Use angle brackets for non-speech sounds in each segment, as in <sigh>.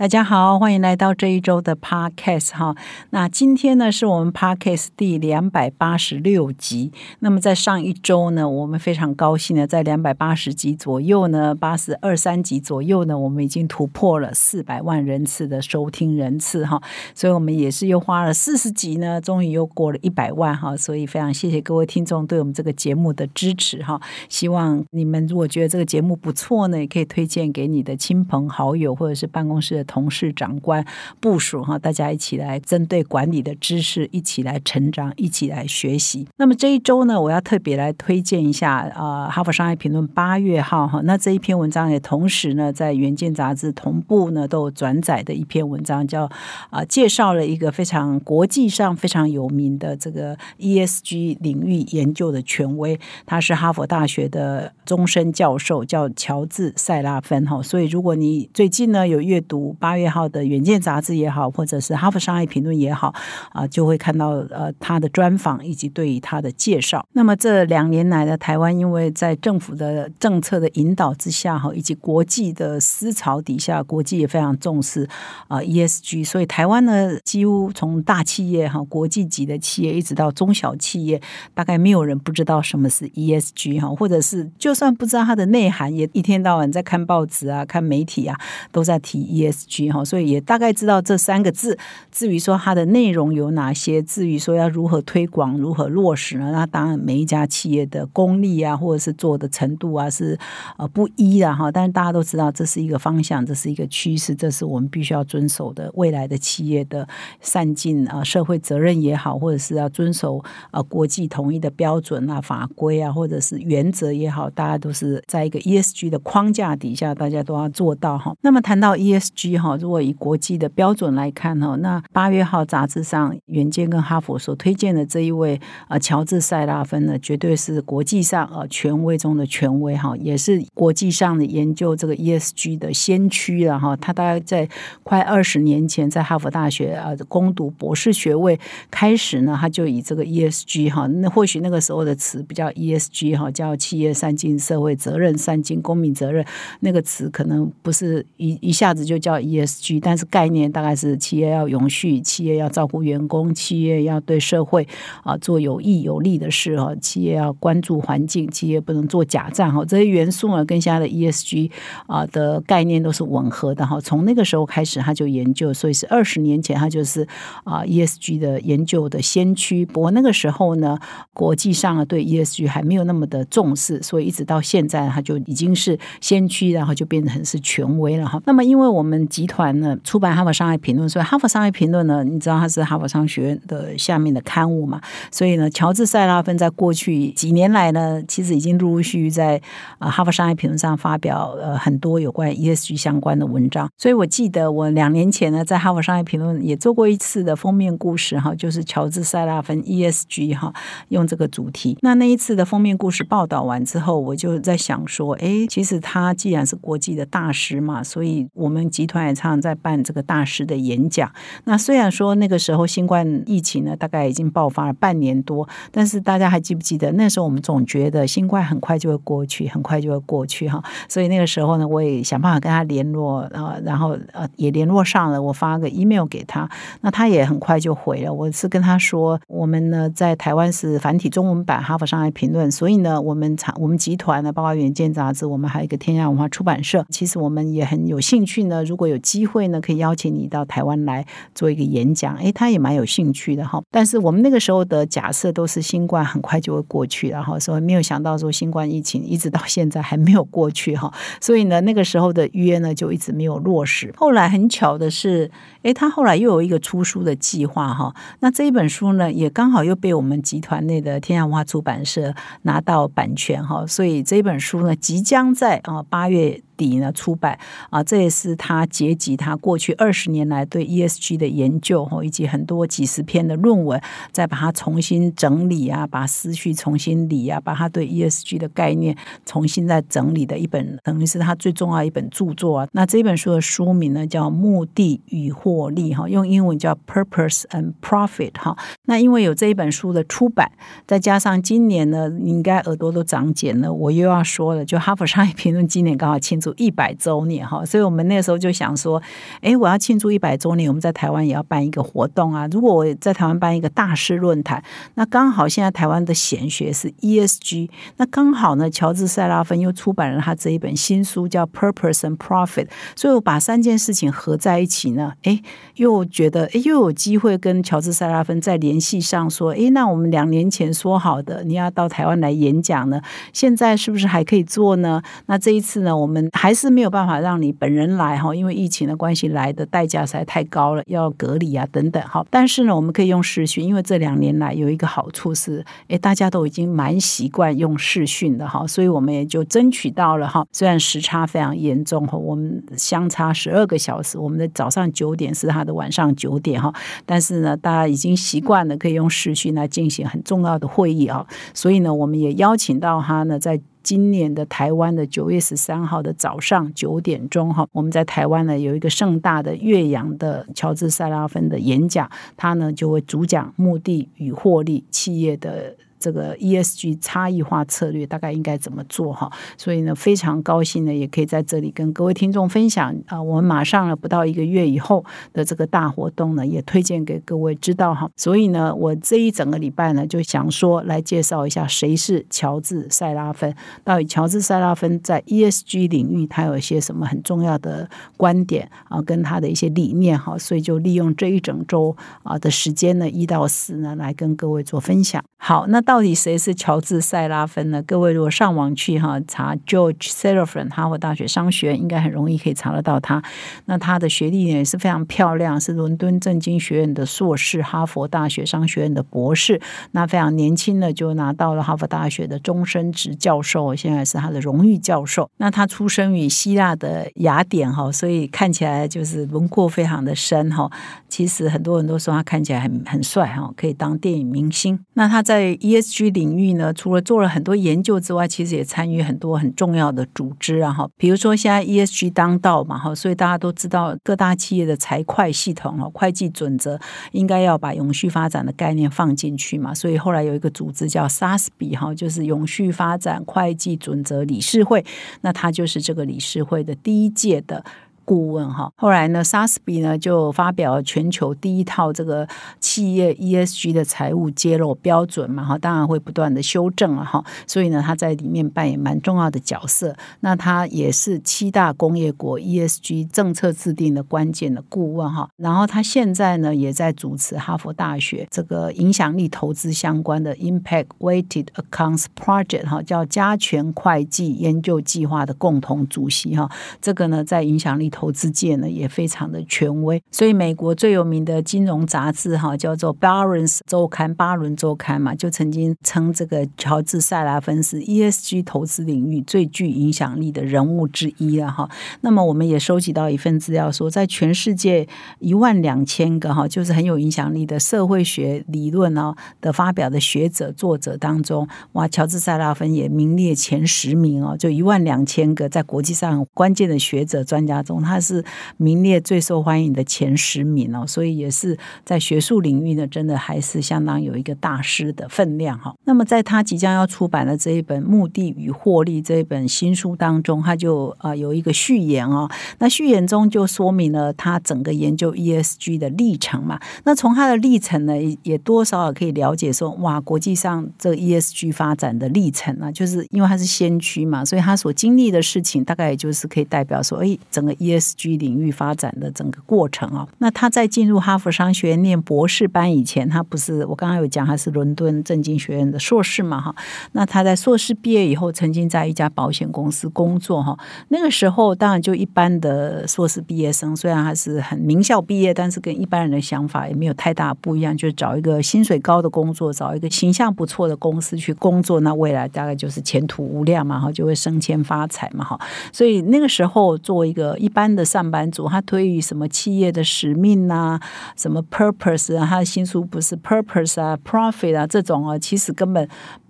大家好，欢迎来到这一周的 Podcast 哈。那今天呢，是我们 Podcast 第两百八十六集。那么在上一周呢，我们非常高兴的在两百八十集左右呢，八十二三集左右呢，我们已经突破了四百万人次的收听人次哈。所以我们也是又花了四十集呢，终于又过了一百万哈。所以非常谢谢各位听众对我们这个节目的支持哈。希望你们如果觉得这个节目不错呢，也可以推荐给你的亲朋好友或者是办公室的。同事、长官、部署哈，大家一起来针对管理的知识一起来成长，一起来学习。那么这一周呢，我要特别来推荐一下啊，《哈佛商业评论》八月号哈。那这一篇文章也同时呢，在《原件》杂志同步呢都有转载的一篇文章，叫啊，介绍了一个非常国际上非常有名的这个 ESG 领域研究的权威，他是哈佛大学的终身教授，叫乔治·塞拉芬哈。所以如果你最近呢有阅读，八月号的《远见》杂志也好，或者是《哈佛商业评论》也好，啊，就会看到呃他的专访以及对于他的介绍。那么这两年来的台湾，因为在政府的政策的引导之下，哈，以及国际的思潮底下，国际也非常重视啊 ESG，所以台湾呢，几乎从大企业哈，国际级的企业，一直到中小企业，大概没有人不知道什么是 ESG 哈，或者是就算不知道它的内涵，也一天到晚在看报纸啊、看媒体啊，都在提 ES。哈，所以也大概知道这三个字。至于说它的内容有哪些，至于说要如何推广、如何落实呢？那当然每一家企业的功力啊，或者是做的程度啊，是呃不一的哈。但是大家都知道，这是一个方向，这是一个趋势，这是我们必须要遵守的。未来的企业的善尽啊社会责任也好，或者是要遵守啊国际统一的标准啊法规啊，或者是原则也好，大家都是在一个 ESG 的框架底下，大家都要做到哈。那么谈到 ESG。哈，如果以国际的标准来看哈，那八月号杂志上，原件跟哈佛所推荐的这一位啊，乔治塞拉芬呢，绝对是国际上啊权威中的权威哈，也是国际上的研究这个 ESG 的先驱了哈。他大概在快二十年前，在哈佛大学啊攻读博士学位开始呢，他就以这个 ESG 哈，那或许那个时候的词不叫 ESG 哈，叫企业三尽社会责任、三尽公民责任，那个词可能不是一一下子就叫。ESG，但是概念大概是企业要永续，企业要照顾员工，企业要对社会啊做有益有利的事哈，企业要关注环境，企业不能做假账哈，这些元素呢跟现在的 ESG 啊的概念都是吻合的哈。从那个时候开始他就研究，所以是二十年前他就是啊 ESG 的研究的先驱。不过那个时候呢，国际上啊对 ESG 还没有那么的重视，所以一直到现在他就已经是先驱，然后就变成是权威了哈。那么因为我们集团呢出版《哈佛商业评论》，所以《哈佛商业评论》呢，你知道它是哈佛商学院的下面的刊物嘛？所以呢，乔治·塞拉芬在过去几年来呢，其实已经陆陆续续在啊《哈佛商业评论》上发表呃很多有关 ESG 相关的文章。所以我记得我两年前呢，在《哈佛商业评论》也做过一次的封面故事哈，就是乔治·塞拉芬 ESG 哈，用这个主题。那那一次的封面故事报道完之后，我就在想说，哎，其实他既然是国际的大师嘛，所以我们集团。也常常在办这个大师的演讲。那虽然说那个时候新冠疫情呢，大概已经爆发了半年多，但是大家还记不记得那时候我们总觉得新冠很快就会过去，很快就会过去哈。所以那个时候呢，我也想办法跟他联络啊，然后呃也联络上了，我发个 email 给他，那他也很快就回了。我是跟他说，我们呢在台湾是繁体中文版《哈佛商业评论》，所以呢我们厂我们集团呢，包括远见杂志，我们还有一个天下文化出版社，其实我们也很有兴趣呢。如果有机会呢，可以邀请你到台湾来做一个演讲。诶，他也蛮有兴趣的哈。但是我们那个时候的假设都是新冠很快就会过去，然后所以没有想到说新冠疫情一直到现在还没有过去哈。<laughs> 所以呢，那个时候的约呢就一直没有落实。后来很巧的是，诶，他后来又有一个出书的计划哈。那这一本书呢，也刚好又被我们集团内的天下文化出版社拿到版权哈。所以这本书呢，即将在啊八月。底呢出版啊，这也是他结集他过去二十年来对 ESG 的研究哦，以及很多几十篇的论文，再把它重新整理啊，把思绪重新理啊，把他对 ESG 的概念重新再整理的一本，等于是他最重要一本著作啊。那这本书的书名呢叫《目的与获利》哈，用英文叫 Purpose and Profit 哈。那因为有这一本书的出版，再加上今年呢，应该耳朵都长茧了，我又要说了，就哈佛商业评论今年刚好庆祝一百周年哈，所以我们那时候就想说，哎，我要庆祝一百周年，我们在台湾也要办一个活动啊。如果我在台湾办一个大师论坛，那刚好现在台湾的显学是 ESG，那刚好呢，乔治塞拉芬又出版了他这一本新书叫 Purpose and Profit，所以我把三件事情合在一起呢，哎，又觉得哎又有机会跟乔治塞拉芬再联系上，说，哎，那我们两年前说好的你要到台湾来演讲呢，现在是不是还可以做呢？那这一次呢，我们还是没有办法让你本人来哈，因为疫情的关系，来的代价实在太高了，要隔离啊等等哈。但是呢，我们可以用视讯，因为这两年来有一个好处是，哎，大家都已经蛮习惯用视讯的哈，所以我们也就争取到了哈。虽然时差非常严重哈，我们相差十二个小时，我们的早上九点是他的晚上九点哈，但是呢，大家已经习惯了可以用视讯来进行很重要的会议啊，所以呢，我们也邀请到他呢在。今年的台湾的九月十三号的早上九点钟哈，我们在台湾呢有一个盛大的岳阳的乔治塞拉芬的演讲，他呢就会主讲目的与获利企业的。这个 ESG 差异化策略大概应该怎么做哈？所以呢，非常高兴呢，也可以在这里跟各位听众分享啊。我们马上了不到一个月以后的这个大活动呢，也推荐给各位知道哈。所以呢，我这一整个礼拜呢，就想说来介绍一下谁是乔治塞拉芬，到底乔治塞拉芬在 ESG 领域他有一些什么很重要的观点啊，跟他的一些理念哈。所以就利用这一整周啊的时间呢，一到四呢，来跟各位做分享。好，那。到底谁是乔治·塞拉芬呢？各位如果上网去哈查 George Serafin，哈佛大学商学院应该很容易可以查得到他。那他的学历也是非常漂亮，是伦敦政经学院的硕士，哈佛大学商学院的博士。那非常年轻的就拿到了哈佛大学的终身职教授，现在是他的荣誉教授。那他出生于希腊的雅典哈，所以看起来就是轮廓非常的深哈。其实很多人都说他看起来很很帅哈，可以当电影明星。那他在 ESG 领域呢，除了做了很多研究之外，其实也参与很多很重要的组织啊哈。比如说现在 ESG 当道嘛哈，所以大家都知道各大企业的财会系统哦，会计准则应该要把永续发展的概念放进去嘛。所以后来有一个组织叫 SASB 哈，就是永续发展会计准则理事会，那他就是这个理事会的第一届的。顾问哈，后来呢 s a s b 呢就发表了全球第一套这个企业 ESG 的财务揭露标准嘛哈，当然会不断的修正了哈，所以呢他在里面扮演蛮重要的角色。那他也是七大工业国 ESG 政策制定的关键的顾问哈。然后他现在呢也在主持哈佛大学这个影响力投资相关的 Impact Weighted Accounts Project 哈，叫加权会计研究计划的共同主席哈。这个呢在影响力投资界呢也非常的权威，所以美国最有名的金融杂志哈叫做《Barron's 周刊》巴伦周刊嘛，就曾经称这个乔治塞拉芬是 ESG 投资领域最具影响力的人物之一了哈。那么我们也收集到一份资料说，在全世界一万两千个哈就是很有影响力的社会学理论哦的发表的学者作者当中，哇，乔治塞拉芬也名列前十名哦，就一万两千个在国际上关键的学者专家中。他是名列最受欢迎的前十名哦，所以也是在学术领域呢，真的还是相当有一个大师的分量哈。那么在他即将要出版的这一本《目的与获利》这一本新书当中，他就啊有一个序言哦。那序言中就说明了他整个研究 ESG 的历程嘛。那从他的历程呢，也多少少可以了解说，哇，国际上这 ESG 发展的历程啊，就是因为他是先驱嘛，所以他所经历的事情，大概也就是可以代表说，哎，整个 E ESG 领域发展的整个过程啊。那他在进入哈佛商学院念博士班以前，他不是我刚刚有讲他是伦敦政经学院的硕士嘛哈。那他在硕士毕业以后，曾经在一家保险公司工作哈。那个时候当然就一般的硕士毕业生，虽然他是很名校毕业，但是跟一般人的想法也没有太大不一样，就是找一个薪水高的工作，找一个形象不错的公司去工作，那未来大概就是前途无量嘛哈，就会升迁发财嘛哈。所以那个时候，作为一个一般般的上班族，他对于什么企业的使命啊、什么 purpose 啊，他的新书不是 purpose 啊、profit 啊这种啊，其实根本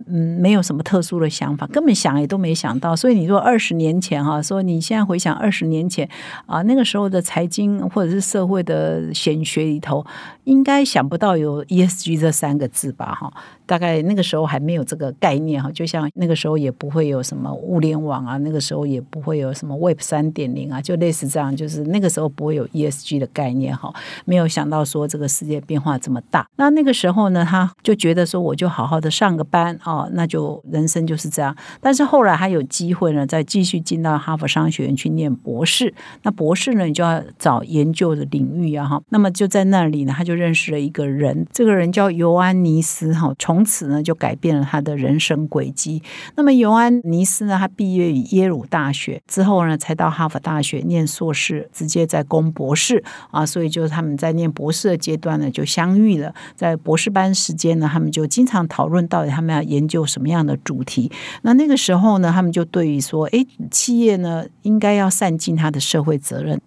嗯没有什么特殊的想法，根本想也都没想到。所以你说二十年前哈，说你现在回想二十年前啊，那个时候的财经或者是社会的显学里头，应该想不到有 ESG 这三个字吧？哈。大概那个时候还没有这个概念哈，就像那个时候也不会有什么物联网啊，那个时候也不会有什么 Web 三点零啊，就类似这样，就是那个时候不会有 ESG 的概念哈，没有想到说这个世界变化这么大。那那个时候呢，他就觉得说我就好好的上个班哦，那就人生就是这样。但是后来他有机会呢，再继续进到哈佛商学院去念博士。那博士呢，你就要找研究的领域啊哈。那么就在那里呢，他就认识了一个人，这个人叫尤安尼斯哈，从从此呢，就改变了他的人生轨迹。那么尤安尼斯呢，他毕业于耶鲁大学之后呢，才到哈佛大学念硕士，直接在攻博士啊。所以就是他们在念博士的阶段呢，就相遇了。在博士班时间呢，他们就经常讨论到底他们要研究什么样的主题。那那个时候呢，他们就对于说，哎，企业呢应该要善尽他的社会责任。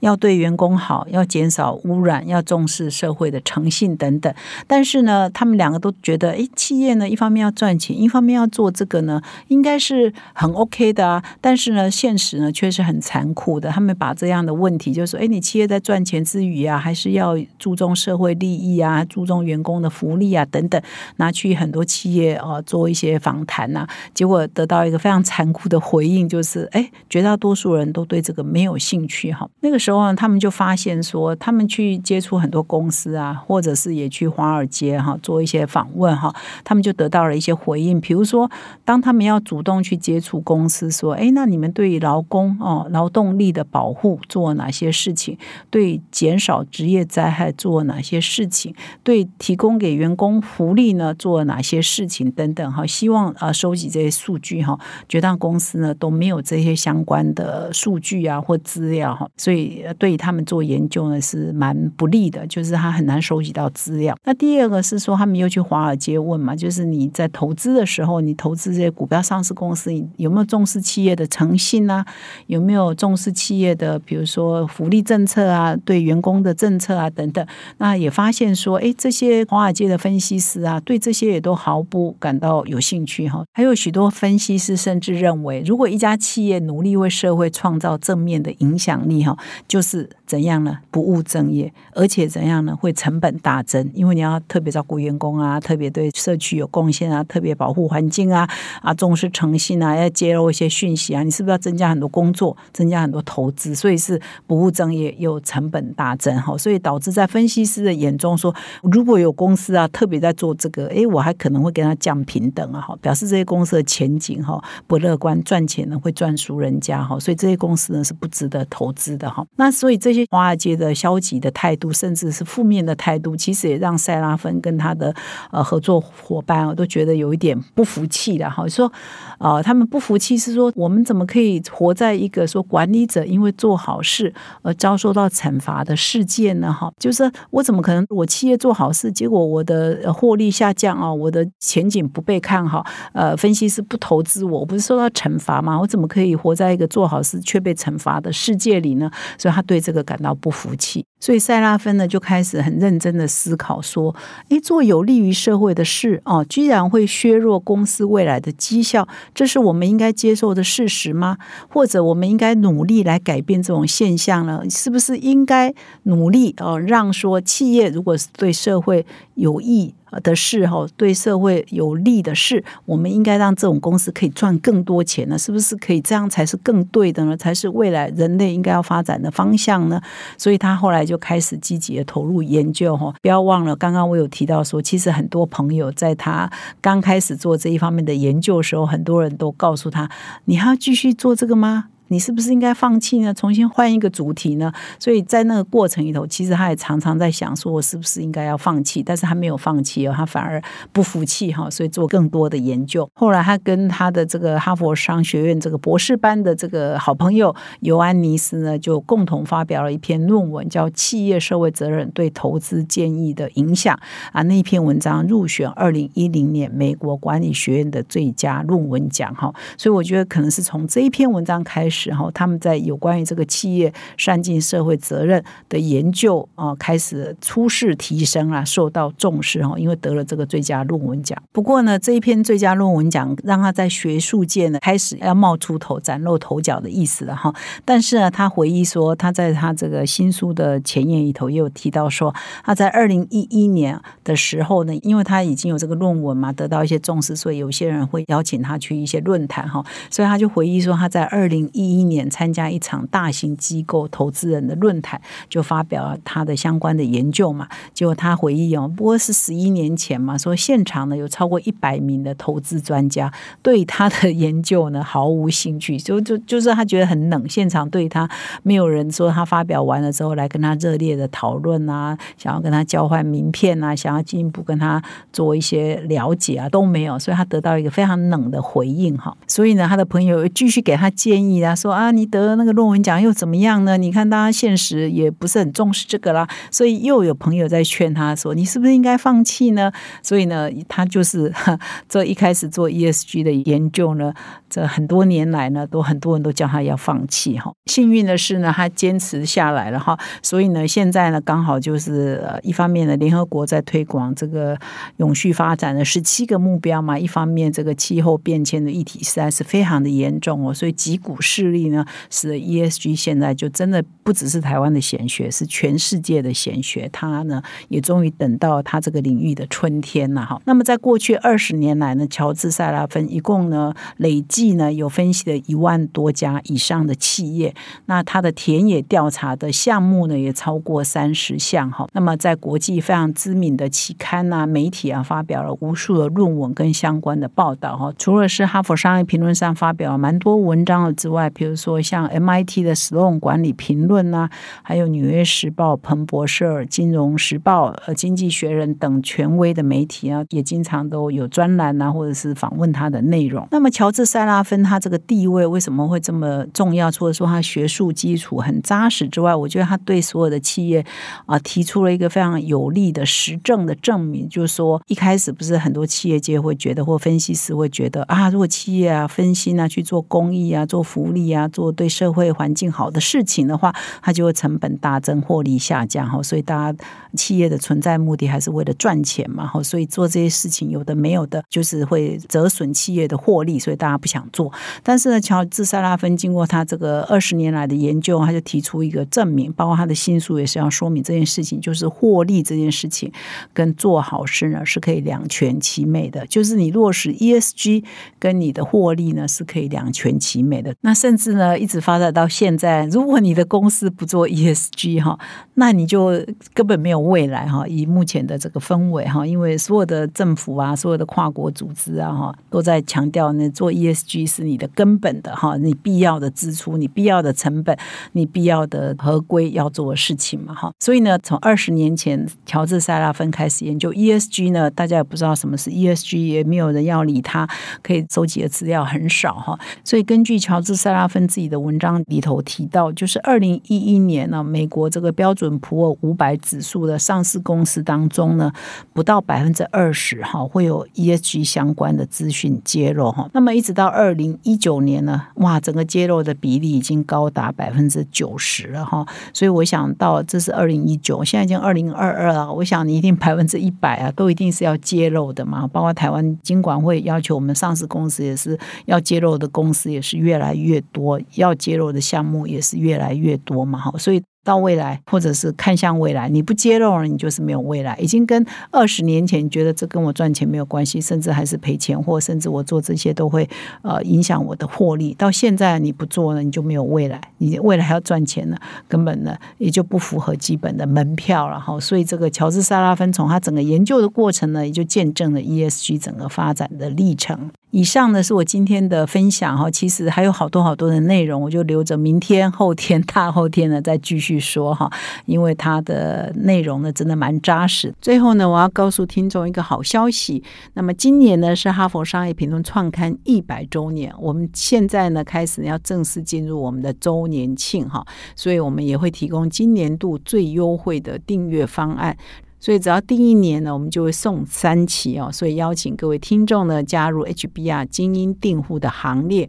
要对员工好，要减少污染，要重视社会的诚信等等。但是呢，他们两个都觉得，哎，企业呢，一方面要赚钱，一方面要做这个呢，应该是很 OK 的啊。但是呢，现实呢却是很残酷的。他们把这样的问题，就是说，哎，你企业在赚钱之余啊，还是要注重社会利益啊，注重员工的福利啊等等，拿去很多企业啊做一些访谈呐，结果得到一个非常残酷的回应，就是，哎，绝大多数人都对这个没有兴趣哈。那个时候。他们就发现说，他们去接触很多公司啊，或者是也去华尔街哈做一些访问哈，他们就得到了一些回应。比如说，当他们要主动去接触公司，说：“哎，那你们对劳工哦劳动力的保护做哪些事情？对减少职业灾害做哪些事情？对提供给员工福利呢做哪些事情？等等哈，希望啊收集这些数据哈。绝大公司呢都没有这些相关的数据啊或资料哈，所以。对他们做研究呢是蛮不利的，就是他很难收集到资料。那第二个是说，他们又去华尔街问嘛，就是你在投资的时候，你投资这些股票上市公司，有没有重视企业的诚信啊？有没有重视企业的，比如说福利政策啊，对员工的政策啊等等？那也发现说，哎，这些华尔街的分析师啊，对这些也都毫不感到有兴趣哈。还有许多分析师甚至认为，如果一家企业努力为社会创造正面的影响力哈，就是。怎样呢？不务正业，而且怎样呢？会成本大增，因为你要特别照顾员工啊，特别对社区有贡献啊，特别保护环境啊，啊，重视诚信啊，要揭露一些讯息啊，你是不是要增加很多工作，增加很多投资？所以是不务正业又成本大增哈，所以导致在分析师的眼中说，如果有公司啊特别在做这个，哎，我还可能会跟他降平等啊，哈，表示这些公司的前景哈不乐观，赚钱呢会赚输人家哈，所以这些公司呢是不值得投资的哈。那所以这些华尔街的消极的态度，甚至是负面的态度，其实也让塞拉芬跟他的呃合作伙伴，我都觉得有一点不服气的哈。说啊，他们不服气是说，我们怎么可以活在一个说管理者因为做好事而遭受到惩罚的世界呢？哈，就是我怎么可能我企业做好事，结果我的获利下降啊，我的前景不被看好，呃，分析师不投资我，我不是受到惩罚吗？我怎么可以活在一个做好事却被惩罚的世界里呢？所以他对。这个感到不服气，所以塞拉芬呢就开始很认真的思考说：，哎，做有利于社会的事哦，居然会削弱公司未来的绩效，这是我们应该接受的事实吗？或者我们应该努力来改变这种现象呢？是不是应该努力哦，让说企业如果是对社会有益？的事哈，对社会有利的事，我们应该让这种公司可以赚更多钱呢？是不是可以这样才是更对的呢？才是未来人类应该要发展的方向呢？所以他后来就开始积极的投入研究哈。不要忘了，刚刚我有提到说，其实很多朋友在他刚开始做这一方面的研究的时候，很多人都告诉他：“你还要继续做这个吗？”你是不是应该放弃呢？重新换一个主题呢？所以在那个过程里头，其实他也常常在想，说我是不是应该要放弃？但是他没有放弃哦，他反而不服气哈，所以做更多的研究。后来他跟他的这个哈佛商学院这个博士班的这个好朋友尤安尼斯呢，就共同发表了一篇论文，叫《企业社会责任对投资建议的影响》啊。那一篇文章入选二零一零年美国管理学院的最佳论文奖哈。所以我觉得可能是从这一篇文章开始哈，他们在有关于这个企业善尽社会责任的研究啊，开始初试提升啊，受到重视哈，因为得了这个最佳论文奖。不过呢，这一篇最佳论文奖让他在学术界呢开始要冒出头、崭露头角的意思了哈。但是呢，他回忆说，他在他这个新书的前言里头也有提到说，他在二零一一年的时候呢，因为他已经有这个论文嘛，得到一些重视，所以有些人会邀请他去一些论坛哈。所以他就回忆说，他在二零一一年参加一场大型机构投资人的论坛，就发表他的相关的研究嘛。结果他回忆哦，不过是十一年前嘛，说现场呢有超过一百名的投资专家对他的研究呢毫无兴趣，<laughs> 就就就是他觉得很冷，现场对他没有人说他发表完了之后来跟他热烈的讨论啊，想要跟他交换名片啊，想要进一步跟他做一些了解啊都没有，所以他得到一个非常冷的回应哈。所以呢，他的朋友继续给他建议啊，说啊，你得了那个论文奖又怎么样呢？你看大家现实也不是很重视这个啦，所以又有朋友在劝他说，你是不是应该放弃呢？所以呢，他就是 <laughs> 这一开始做 ESG 的研究呢，这很多年来呢，都很多人都叫他要放弃哈。幸运的是呢，他坚持下来了哈。所以呢，现在呢，刚好就是呃，一方面呢，联合国在推广这个永续发展的十七个目标嘛，一方面这个气候变迁的议题实在是非常的严重哦，所以几股势力呢，使得 ESG 现在就真的不只是台湾的显学，是全世界的显学。它呢，也终于等到它这个领域的春天了哈。那么在过去二十年来呢，乔治塞拉芬一共呢累计呢有分析了一万多家以上的企业，那他的田野调查的项目呢也超过三十项哈。那么在国际非常知名的期刊啊、媒体啊发表了无数的论文跟相关的报道哈。除了是哈佛商业评论上发表了蛮多文章的之外，比如说像 MIT 的 Sloan 管理评论呐，还有纽约时报、彭博社、金融时报、呃经济学人等权威的媒体啊，也经常都有专栏啊，或者是访问他的内容。那么乔治三拉芬他这个地位为什么会这么重要？除了说他学术基础很扎实之外，我觉得他对所有的企业啊提出了一个非常有力的实证的证明，就是说一开始不是很多企业界会觉得或分析师会觉得啊，如果企业啊分析啊去做公益啊、做福利啊、做对社会环境好的事情的话，它就会成本大增、获利下降哈。所以大家企业的存在目的还是为了赚钱嘛哈。所以做这些事情有的没有的，就是会折损企业的获利，所以大家不想想做。但是呢，乔治塞拉芬经过他这个二十年来的研究，他就提出一个证明，包括他的新书也是要说明这件事情，就是获利这件事情跟做好事呢是可以两全其美的，就是你落实 ESG 跟你的获利呢是可以两全其美的。那甚至呢，一直发展到现在，如果你的公司不做 ESG 哈，那你就根本没有未来哈。以目前的这个氛围哈，因为所有的政府啊，所有的跨国组织啊哈，都在强调呢，做 ESG G 是你的根本的哈，你必要的支出，你必要的成本，你必要的合规要做的事情嘛哈。所以呢，从二十年前乔治塞拉芬开始研究 ESG 呢，大家也不知道什么是 ESG，也没有人要理他，可以收集的资料很少哈。所以根据乔治塞拉芬自己的文章里头提到，就是二零一一年呢，美国这个标准普尔五百指数的上市公司当中呢，不到百分之二十哈会有 ESG 相关的资讯揭露哈。那么一直到二零一九年呢，哇，整个揭露的比例已经高达百分之九十了哈。所以我想到这是二零一九，现在已经二零二二了，我想你一定 <laughs> 百分之一百啊，都一定是要揭露的嘛。包括台湾经管会要求我们上市公司也是要揭露的公司也是越来越多，要揭露的项目也是越来越多嘛哈。所以到未来，或者是看向未来，你不揭露了，你就是没有未来。已经跟二十年前觉得这跟我赚钱没有关系，甚至还是赔钱，或甚至我做这些都会呃影响我的获利。到现在你不做了，你就没有未来，你未来还要赚钱呢，根本呢也就不符合基本的门票了哈。所以这个乔治·萨拉芬从他整个研究的过程呢，也就见证了 ESG 整个发展的历程。以上呢是我今天的分享哈，其实还有好多好多的内容，我就留着明天、后天、大后天呢再继续说哈，因为它的内容呢真的蛮扎实。最后呢，我要告诉听众一个好消息，那么今年呢是哈佛商业评论创刊一百周年，我们现在呢开始要正式进入我们的周年庆哈，所以我们也会提供今年度最优惠的订阅方案。所以只要订一年呢，我们就会送三期哦。所以邀请各位听众呢加入 HBR 精英订户的行列。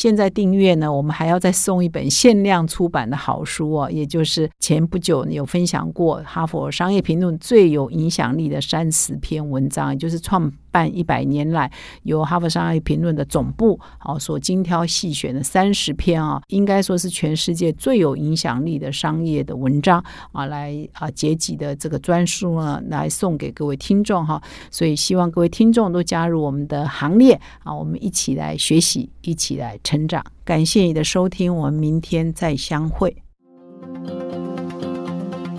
现在订阅呢，我们还要再送一本限量出版的好书哦，也就是前不久有分享过《哈佛商业评论》最有影响力的三十篇文章，也就是创。办一百年来，由哈佛商业评论的总部啊所精挑细选的三十篇啊，应该说是全世界最有影响力的商业的文章啊，来啊结集的这个专书呢，来送给各位听众哈。所以希望各位听众都加入我们的行列啊，我们一起来学习，一起来成长。感谢你的收听，我们明天再相会。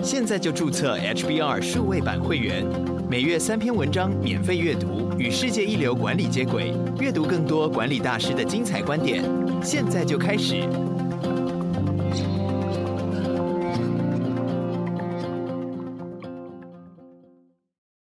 现在就注册 HBR 数位版会员，每月三篇文章免费阅读，与世界一流管理接轨，阅读更多管理大师的精彩观点。现在就开始。